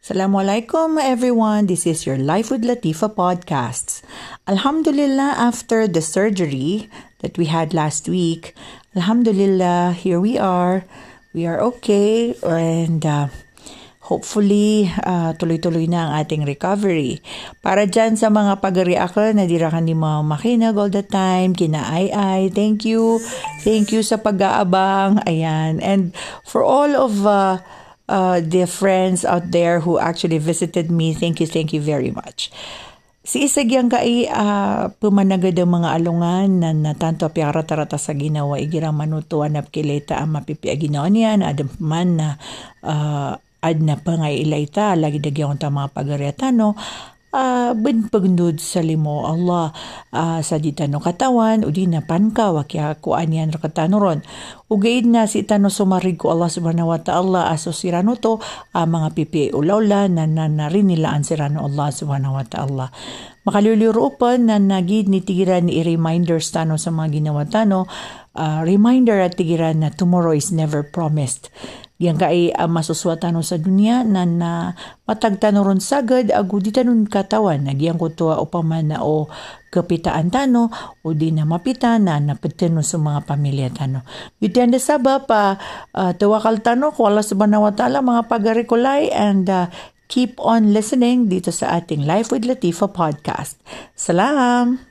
Assalamualaikum everyone. This is your Life with Latifa podcasts. Alhamdulillah after the surgery that we had last week, Alhamdulillah here we are. We are okay and uh, hopefully uh, tuloy-tuloy na ang ating recovery. Para dyan sa mga pag-react na dira ka ni mga makinag all the time, kina ay thank you. Thank you sa pag-aabang. Ayan. And for all of uh, uh, the friends out there who actually visited me. Thank you, thank you very much. Si isagyang kai uh, pumanagad ang mga alungan na natanto piara tarata sa ginawa igira manutuan na kileta ang mapipia ginawa niya na adam man na uh, ad na pangay ilayta lagi dagyan ta mga pagaryatano uh, pagnud sa limo Allah uh, sa di tano katawan udi na panka wakya kuan yan katano ron. Ugaid na si tano sumarig ko Allah subhanahu wa ta'ala aso sirano to uh, mga pipi ulawla na na, na rin nilaan sirano Allah subhanahu wa ta'ala. Makalulurupan na nagid ni tigiran ni reminders tano sa mga ginawa tano uh, reminder at tigiran na tomorrow is never promised Yang kay uh, masuswatan sa dunia na na matagtano ron sagad agu di tanon katawan nagyang ko tuwa upaman na o kapitaan tano o di na mapita na napitino sa mga pamilya tano. Bitian sa ba pa uh, tawakal tano ko Allah subhanahu wa ta'ala mga pagarikulay and uh, keep on listening dito sa ating Life with Latifa podcast. Salam!